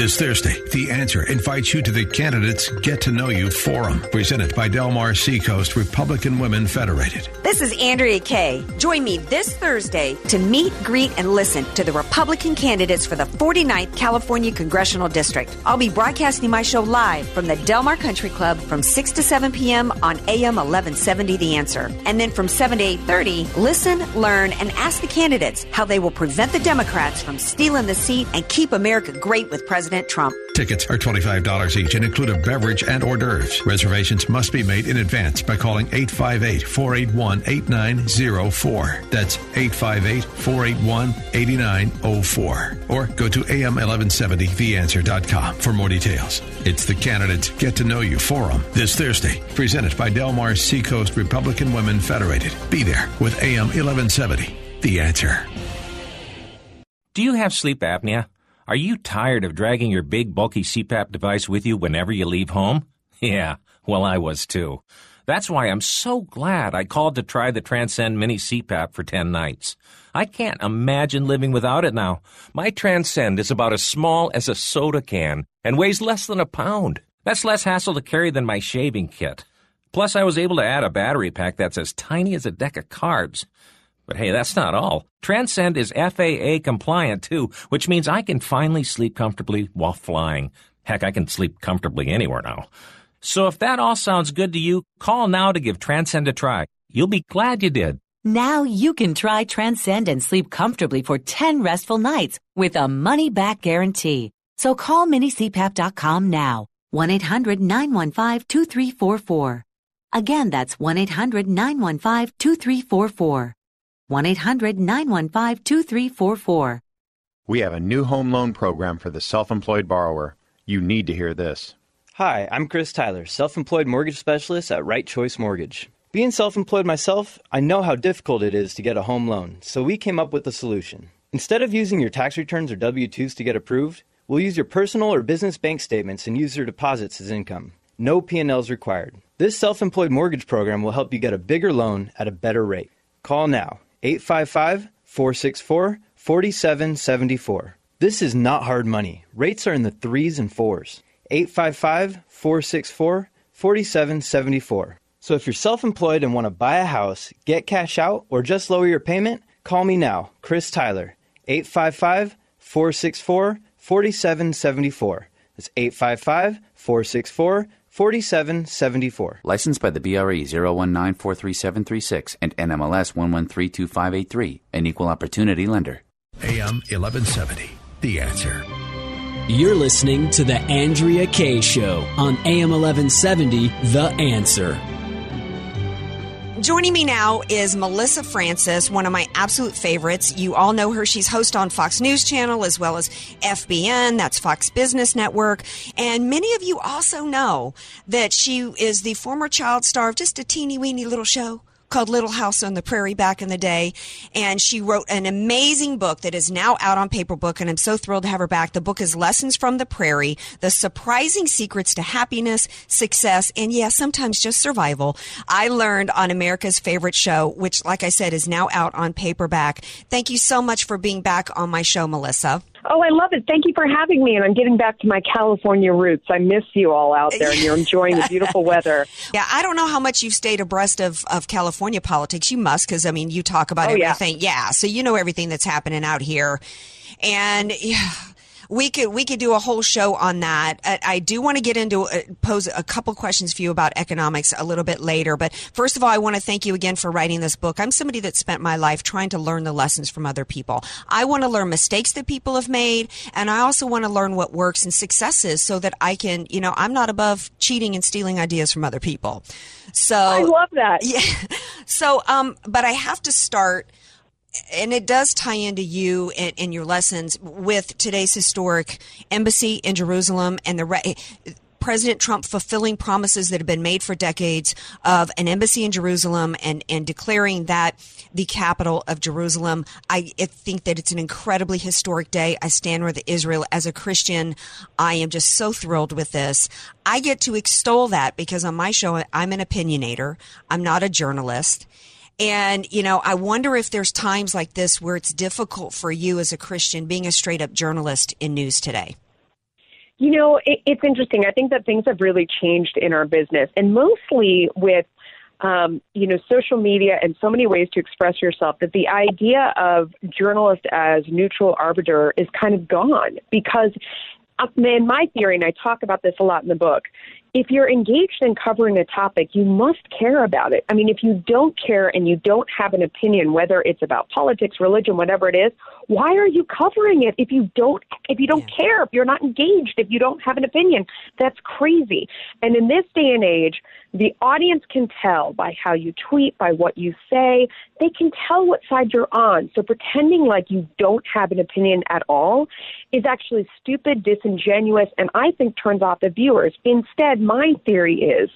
This Thursday, The Answer invites you to the Candidates Get to Know You Forum, presented by Del Mar Seacoast Republican Women Federated. This is Andrea Kaye. Join me this Thursday to meet, greet, and listen to the Republican candidates for the 49th California Congressional District. I'll be broadcasting my show live from the Del Mar Country Club from 6 to 7 p.m. on AM 1170 The Answer. And then from 7 to 8.30, listen, learn, and ask the candidates how they will prevent the Democrats from stealing the seat and keep America great with President Trump. Tickets are $25 each and include a beverage and hors d'oeuvres. Reservations must be made in advance by calling 858-481-8904. That's 858-481-8904. Or go to am1170theanswer.com for more details. It's the Candidates Get to Know You Forum this Thursday, presented by Del Mar Seacoast Republican Women Federated. Be there with AM 1170, The Answer. Do you have sleep apnea? Are you tired of dragging your big, bulky CPAP device with you whenever you leave home? [LAUGHS] Yeah, well, I was too. That's why I'm so glad I called to try the Transcend Mini CPAP for 10 nights. I can't imagine living without it now. My Transcend is about as small as a soda can and weighs less than a pound. That's less hassle to carry than my shaving kit. Plus, I was able to add a battery pack that's as tiny as a deck of cards. But hey, that's not all. Transcend is FAA compliant too, which means I can finally sleep comfortably while flying. Heck, I can sleep comfortably anywhere now. So if that all sounds good to you, call now to give Transcend a try. You'll be glad you did. Now you can try Transcend and sleep comfortably for 10 restful nights with a money back guarantee. So call minicpap.com now. 1-800-915-2344. Again, that's 1-800-915-2344. 1-800-915-2344. We have a new home loan program for the self employed borrower. You need to hear this. Hi, I'm Chris Tyler, self employed mortgage specialist at Right Choice Mortgage. Being self employed myself, I know how difficult it is to get a home loan, so we came up with a solution. Instead of using your tax returns or W 2s to get approved, we'll use your personal or business bank statements and use your deposits as income. No P&Ls required. This self-employed mortgage program will help you get a bigger loan at a better rate. Call now 855-464-4774. This is not hard money. Rates are in the 3s and 4s. 855-464-4774. So if you're self-employed and want to buy a house, get cash out or just lower your payment, call me now, Chris Tyler. 855 464 4774. That's 855 464 4774. Licensed by the BRE 019433736 and NMLS 1132583, an equal opportunity lender. AM 1170. The answer. You're listening to The Andrea Kaye Show on AM 1170, The Answer. Joining me now is Melissa Francis, one of my absolute favorites. You all know her. She's host on Fox News Channel as well as FBN, that's Fox Business Network. And many of you also know that she is the former child star of just a teeny weeny little show called Little House on the Prairie back in the day. And she wrote an amazing book that is now out on paper book. And I'm so thrilled to have her back. The book is Lessons from the Prairie, the surprising secrets to happiness, success, and yes, sometimes just survival. I learned on America's favorite show, which, like I said, is now out on paperback. Thank you so much for being back on my show, Melissa. Oh, I love it. Thank you for having me. And I'm getting back to my California roots. I miss you all out there, and you're enjoying the beautiful weather. [LAUGHS] Yeah, I don't know how much you've stayed abreast of, of California politics. You must, because, I mean, you talk about Oh, yeah. everything. Yeah. so you know everything that's happening out here. And yeah, we could we could do a whole show on that. I, I do want to get into uh, pose a couple questions for you about economics a little bit later. But first of all, I want to thank you again for writing this book. I'm somebody that spent my life trying to learn the lessons from other people. I want to learn mistakes that people have made, and I also want to learn what works and successes, so that I can, you know, I'm not above cheating and stealing ideas from other people. So I love that. [LAUGHS] Yeah. So, um, but I have to start and it does tie into you and, and your lessons with today's historic embassy in Jerusalem and the re- President Trump fulfilling promises that have been made for decades of an embassy in Jerusalem and, and declaring that the capital of Jerusalem. I think that it's an incredibly historic day. I stand with Israel as a Christian. I am just so thrilled with this. I get to extol that because on my show, I'm an opinionator. I'm not a journalist. And, you know, I wonder if there's times like this where it's difficult for you as a Christian being a straight up journalist in news today. You know, it, it's interesting. I think that things have really changed in our business, and mostly with, um, you know, social media and so many ways to express yourself that the idea of journalist as neutral arbiter is kind of gone because, uh, in my theory, and I talk about this a lot in the book, if you're engaged in covering a topic, you must care about it. I mean, if you don't care and you don't have an opinion, whether it's about politics, religion, whatever it is, why are you covering it if you don't if you don't care, if you're not engaged, if you don't have an opinion? That's crazy. And in this day and age, the audience can tell by how you tweet, by what you say. They can tell what side you're on. So pretending like you don't have an opinion at all is actually stupid, disingenuous, and I think turns off the viewers. Instead, my theory is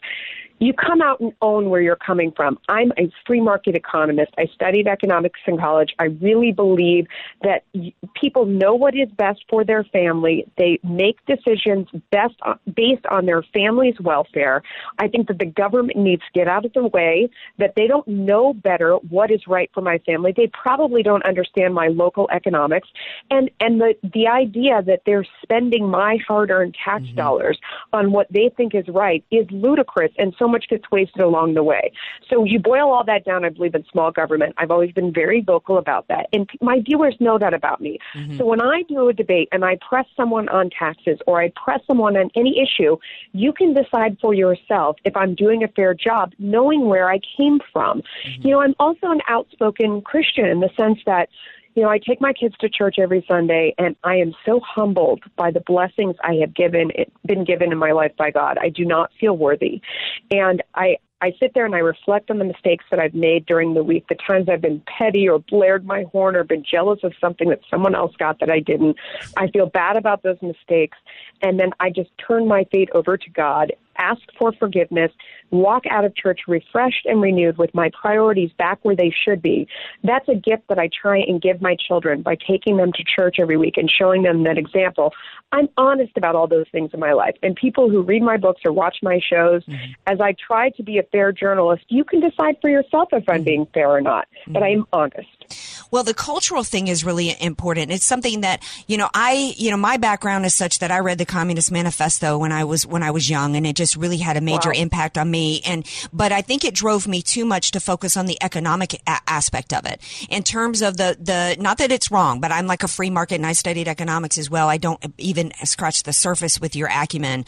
you come out and own where you're coming from. I'm a free market economist. I studied economics in college. I really believe that people know what is best for their family. They make decisions best uh, based on their family's welfare. I think that the government needs to get out of the way, that they don't know better what is right for my family. They probably don't understand my local economics. And, and the, the idea that they're spending my hard earned tax mm-hmm. dollars on what they think is right is ludicrous and so much gets wasted along the way. So you boil all that down, I believe in small government. I've always been very vocal about that. And my viewers know that about me. Mm-hmm. So when I do a debate and I press someone on taxes or I press someone on any issue, you can decide for yourself if I'm doing a fair job knowing where I came from. Mm-hmm. You know, I'm also an outspoken Christian in the sense that you know, I take my kids to church every Sunday, and I am so humbled by the blessings I have given been given in my life by God. I do not feel worthy, and I I sit there and I reflect on the mistakes that I've made during the week, the times I've been petty or blared my horn or been jealous of something that someone else got that I didn't. I feel bad about those mistakes. And then I just turn my fate over to God, ask for forgiveness, walk out of church refreshed and renewed with my priorities back where they should be. That's a gift that I try and give my children by taking them to church every week and showing them that example. I'm honest about all those things in my life. And people who read my books or watch my shows, mm-hmm. as I try to be a fair journalist, you can decide for yourself if I'm mm-hmm. being fair or not. But mm-hmm. I am honest. Well, the cultural thing is really important. It's something that, you know, I, you know, my background is such that I read the Communist Manifesto when I was, when I was young and it just really had a major wow. impact on me. And, but I think it drove me too much to focus on the economic a- aspect of it in terms of the, the, not that it's wrong, but I'm like a free market and I studied economics as well. I don't even scratch the surface with your acumen.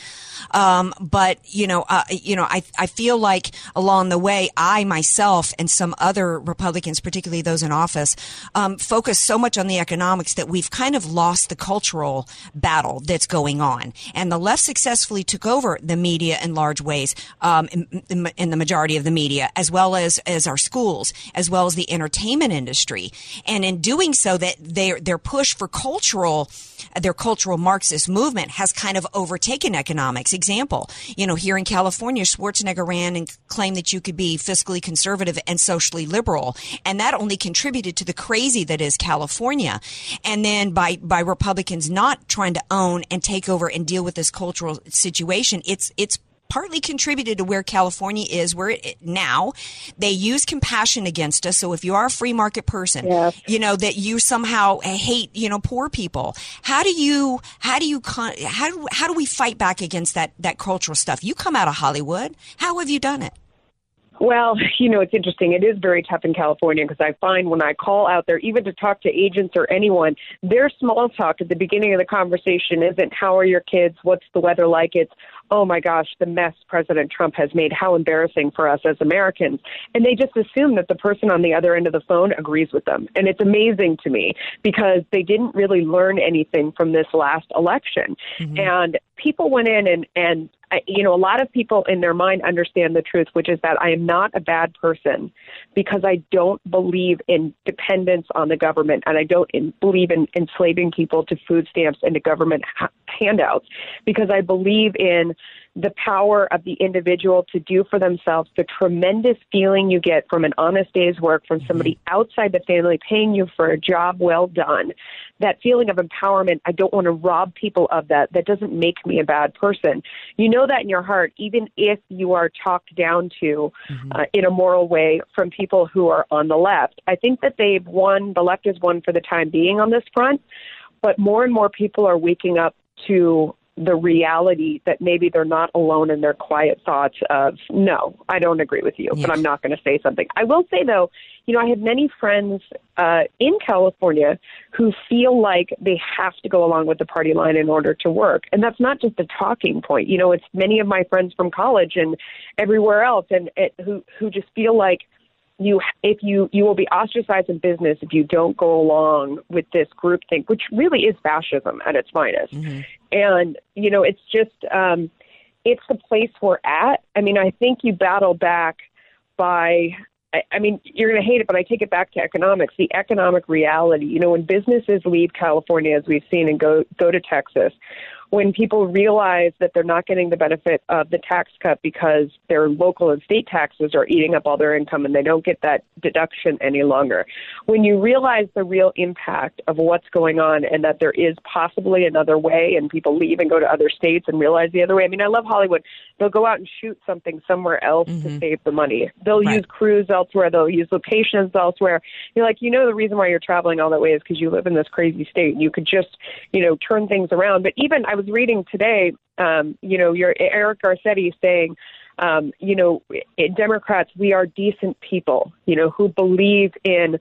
Um, but, you know, uh, you know, I, I feel like along the way, I myself and some other Republicans, particularly those in office, um, focus so much on the economics that we've kind of lost the cultural battle that's going on. And the left successfully took over the media in large ways, um, in, in, the majority of the media, as well as, as our schools, as well as the entertainment industry. And in doing so, that their, their push for cultural, their cultural Marxist movement has kind of overtaken economics. Example, you know, here in California, Schwarzenegger ran and claimed that you could be fiscally conservative and socially liberal. And that only contributed to the crazy that is California. And then by, by Republicans not trying to own and take over and deal with this cultural situation, it's, it's partly contributed to where California is where it now they use compassion against us so if you are a free market person yes. you know that you somehow hate you know poor people how do you how do you how do, how do we fight back against that that cultural stuff you come out of Hollywood how have you done it well, [LAUGHS] you know, it's interesting. It is very tough in California because I find when I call out there, even to talk to agents or anyone, their small talk at the beginning of the conversation isn't, How are your kids? What's the weather like? It's, oh my gosh, the mess President Trump has made, how embarrassing for us as Americans. And they just assume that the person on the other end of the phone agrees with them. And it's amazing to me because they didn't really learn anything from this last election. Mm-hmm. And people went in and, and you know, a lot of people in their mind understand the truth, which is that I am not a bad person because I don't believe in dependence on the government and I don't in, believe in enslaving people to food stamps and to government handouts because I believe in the power of the individual to do for themselves, the tremendous feeling you get from an honest day's work from somebody mm-hmm. outside the family paying you for a job well done. That feeling of empowerment, I don't want to rob people of that. That doesn't make me a bad person. You know that in your heart, even if you are talked down to mm-hmm. uh, in a moral way from people who are on the left. I think that they've won, the left has won for the time being on this front, but more and more people are waking up to the reality that maybe they're not alone in their quiet thoughts of, no, I don't agree with you, but I'm not going to say something. I will say, though, you know, I have many friends uh, in California who feel like they have to go along with the party line in order to work. And that's not just a talking point. You know, it's many of my friends from college and everywhere else and it, who, who just feel like, you if you you will be ostracized in business if you don't go along with this group thing, which really is fascism at its finest. Mm-hmm. And you know, it's just um, it's the place we're at. I mean, I think you battle back by. I, I mean, you're going to hate it, but I take it back to economics. The economic reality. You know, when businesses leave California, as we've seen, and go go to Texas, when people realize that they're not getting the benefit of the tax cut because their local and state taxes are eating up all their income and they don't get that deduction any longer. When you realize the real impact of what's going on and that there is possibly another way and people leave and go to other states and realize the other way. I mean, I love Hollywood. They'll go out and shoot something somewhere else mm-hmm. to save the money. They'll right. use crews elsewhere. They'll use locations elsewhere. You're like, you know, the reason why you're traveling all that way is because you live in this crazy state. You could just, you know, turn things around. But even I was reading today, um, you know, your Eric Garcetti saying, um, you know, Democrats, we are decent people, you know, who believe in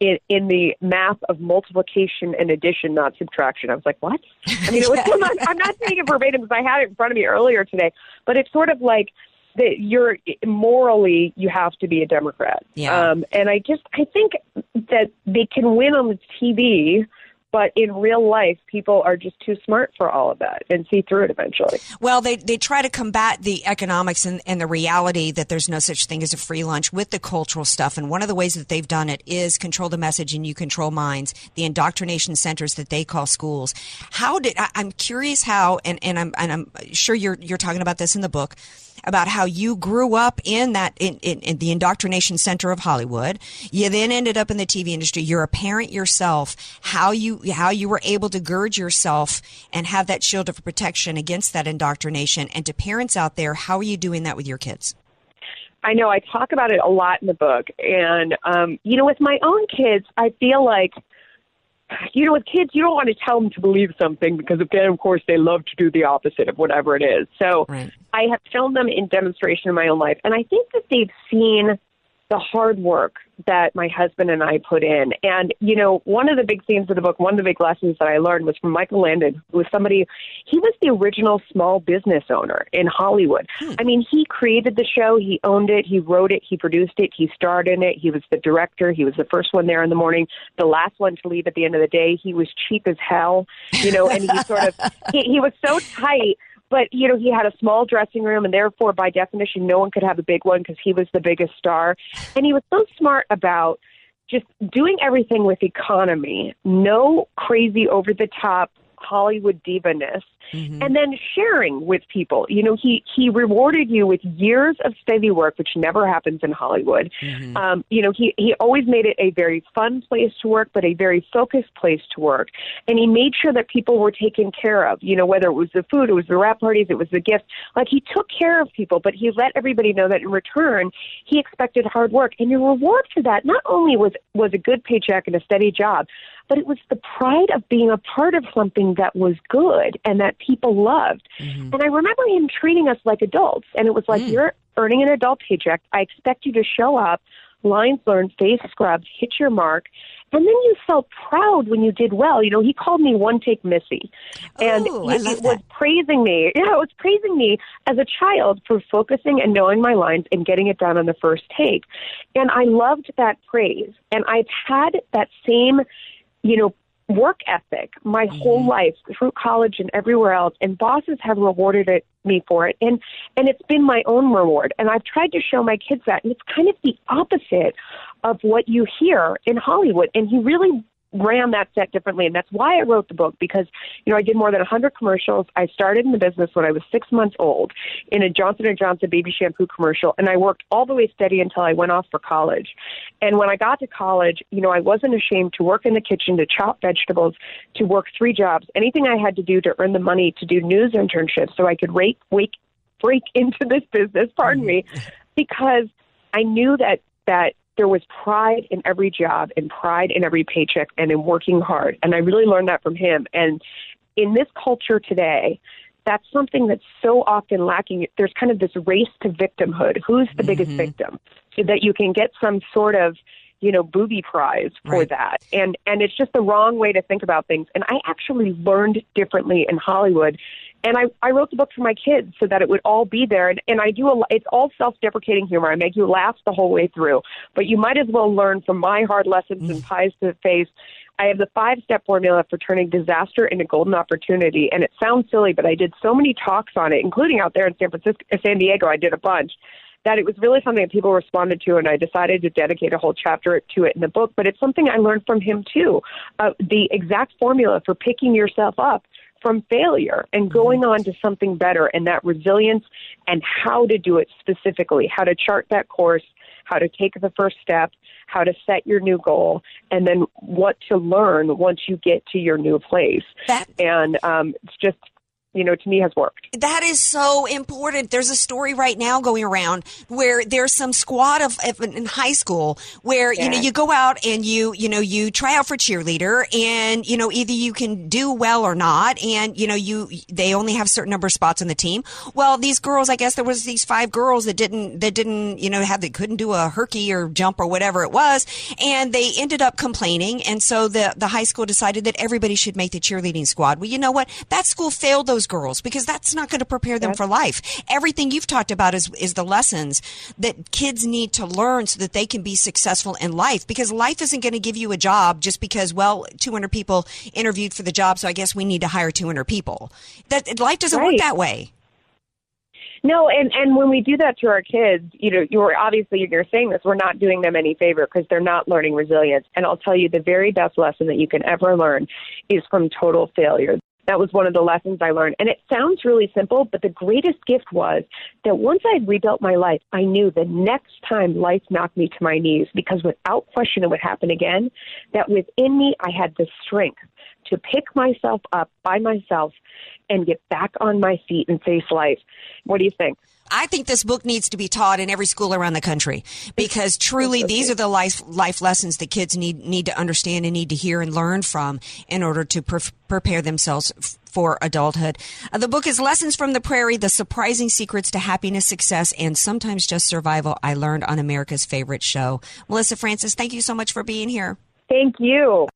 in, in the math of multiplication and addition, not subtraction. I was like, what? I mean, it was, [LAUGHS] I'm, not, I'm not saying it verbatim because I had it in front of me earlier today, but it's sort of like that you're morally you have to be a Democrat. Yeah. Um, and I just I think that they can win on the TV, but in real life, people are just too smart for all of that and see through it eventually. Well, they, they try to combat the economics and, and the reality that there's no such thing as a free lunch with the cultural stuff. And one of the ways that they've done it is control the message and you control minds, the indoctrination centers that they call schools. How did, I, I'm curious how, and, and I'm, and I'm sure you're, you're talking about this in the book, about how you grew up in that in, in, in, the indoctrination center of Hollywood. You then ended up in the TV industry. You're a parent yourself. How you how you were able to gird yourself and have that shield of protection against that indoctrination. And to parents out there, how are you doing that with your kids? I know I talk about it a lot in the book, and um, you know, with my own kids, I feel like you know, with kids, you don't want to tell them to believe something because then, of course, they love to do the opposite of whatever it is. So right. I have shown them in demonstration in my own life, and I think that they've seen the hard work that my husband and I put in. And, you know, one of the big themes of the book, one of the big lessons that I learned was from Michael Landon, who was somebody, he was the original small business owner in Hollywood. Hmm. I mean, he created the show, he owned it, he wrote it, he produced it, he starred in it, he was the director, he was the first one there in the morning, the last one to leave at the end of the day. He was cheap as hell, you know, and he sort of, he, he was so tight but you know he had a small dressing room and therefore by definition no one could have a big one because he was the biggest star. And he was so smart about just doing everything with economy. No crazy over the top hollywood diva-ness Mm-hmm. and then sharing with people you know he he rewarded you with years of steady work which never happens in hollywood Mm-hmm. um, you know, he, he always made it a very fun place to work, but a very focused place to work. And he made sure that people were taken care of, you know, whether it was the food, it was the wrap parties, it was the gifts. Like he took care of people, but he let everybody know that in return, he expected hard work. And your reward for that not only was, was a good paycheck and a steady job, but it was the pride of being a part of something that was good and that people loved. Mm-hmm. And I remember him treating us like adults. And it was like, Mm. you're earning an adult paycheck. I expect you to show up, lines learned, face scrubbed, hit your mark. And then you felt proud when you did well. You know, he called me one take Missy. And Ooh, I he, he was praising me. [LAUGHS] Yeah, it was praising me as a child for focusing and knowing my lines and getting it done on the first take. And I loved that praise. And I've had that same, you know, work ethic my mm-hmm. whole life through college and everywhere else and bosses have rewarded it me for it. And and it's been my own reward. And I've tried to show my kids that and it's kind of the opposite of what you hear in Hollywood. And he really ran that set differently and that's why I wrote the book because you know I did more than 100 commercials. I started in the business when I was 6 months old in a Johnson and Johnson baby shampoo commercial and I worked all the way steady until I went off for college. And when I got to college you know I wasn't ashamed to work in the kitchen to chop vegetables to work three jobs anything I had to do to earn the money to do news internships so I could rake wake break [LAUGHS] into this business pardon me [LAUGHS] because I knew that that there was pride in every job and pride in every paycheck and in working hard. And I really learned that from him. And in this culture today, that's something that's so often lacking. There's kind of this race to victimhood. Who's the biggest mm-hmm. victim? So that you can get some sort of you know booby prize for Right. that and and it's just the wrong way to think about things and i actually learned differently in hollywood and I, I wrote the book for my kids so that it would all be there. And, and I do a, it's all self-deprecating humor. I make you laugh the whole way through, but you might as well learn from my hard lessons and mm. pies to the face. I have the five-step formula for turning disaster into golden opportunity. And it sounds silly, but I did so many talks on it, including out there in San Francisco, San Diego. I did a bunch that it was really something that people responded to, and I decided to dedicate a whole chapter to it in the book. But it's something I learned from him too. Uh, the exact formula for picking yourself up from failure and going on to something better, and that resilience and how to do it specifically, how to chart that course, how to take the first step, how to set your new goal, and then what to learn once you get to your new place. and um, it's just, you know, to me has worked. That is so important. There's a story right now going around where there's some squad of, of in high school where you know you go out and you you know you try out for cheerleader and you know either you can do well or not and you know you they only have a certain number of spots on the team. Well, these girls, I guess there was these five girls that didn't that didn't you know have they couldn't do a herky or jump or whatever it was, and they ended up complaining, and so the the high school decided that everybody should make the cheerleading squad. Well, you know what? That school failed those girls because that's not going to prepare them for life. Everything you've talked about is is the lessons that kids need to learn so that they can be successful in life because life isn't going to give you a job just because well 200 people interviewed for the job so I guess we need to hire 200 people. That life doesn't work that way. No, and and when we do that to our kids, you know, you're obviously you're saying this, we're not doing them any favor because they're not learning resilience. And I'll tell you, the very best lesson that you can ever learn is from total failure. That was one of the lessons I learned. And it sounds really simple, but the greatest gift was that once I'd rebuilt my life, I knew the next time life knocked me to my knees, because without question it would happen again, that within me I had the strength to pick myself up by myself and get back on my feet and face life. What do you think? I think this book needs to be taught in every school around the country because truly these are the life life lessons that kids need need to understand and need to hear and learn from in order to pre- prepare themselves for adulthood. Uh, the book is Lessons from the Prairie: The Surprising Secrets to Happiness, Success, and Sometimes Just Survival. I learned on America's favorite show. Melissa Francis, thank you so much for being here. Thank you.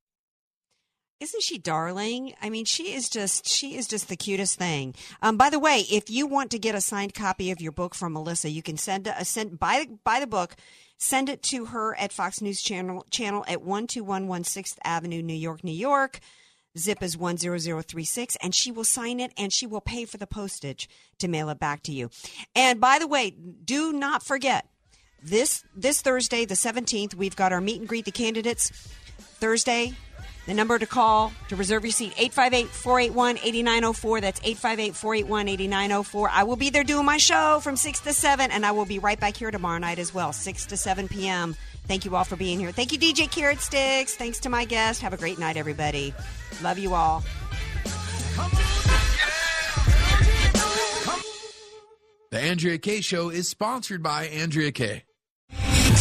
Isn't she darling? I mean, she is just she is just the cutest thing. Um, by the way, if you want to get a signed copy of your book from Melissa, you can send a send buy buy the book, send it to her at Fox News Channel channel at one two one one Sixth Avenue, New York, New York. Zip is one zero zero three six, and she will sign it and she will pay for the postage to mail it back to you. And by the way, do not forget this this Thursday, the seventeenth, we've got our meet and greet the candidates. Thursday, the number to call to reserve your seat, 858-481-8904. That's 858-481-8904. I will be there doing my show from 6 to 7, and I will be right back here tomorrow night as well, 6 to 7 p.m. Thank you all for being here. Thank you, DJ Carrot Sticks. Thanks to my guest. Have a great night, everybody. Love you all. The Andrea Kaye Show is sponsored by Andrea Kaye.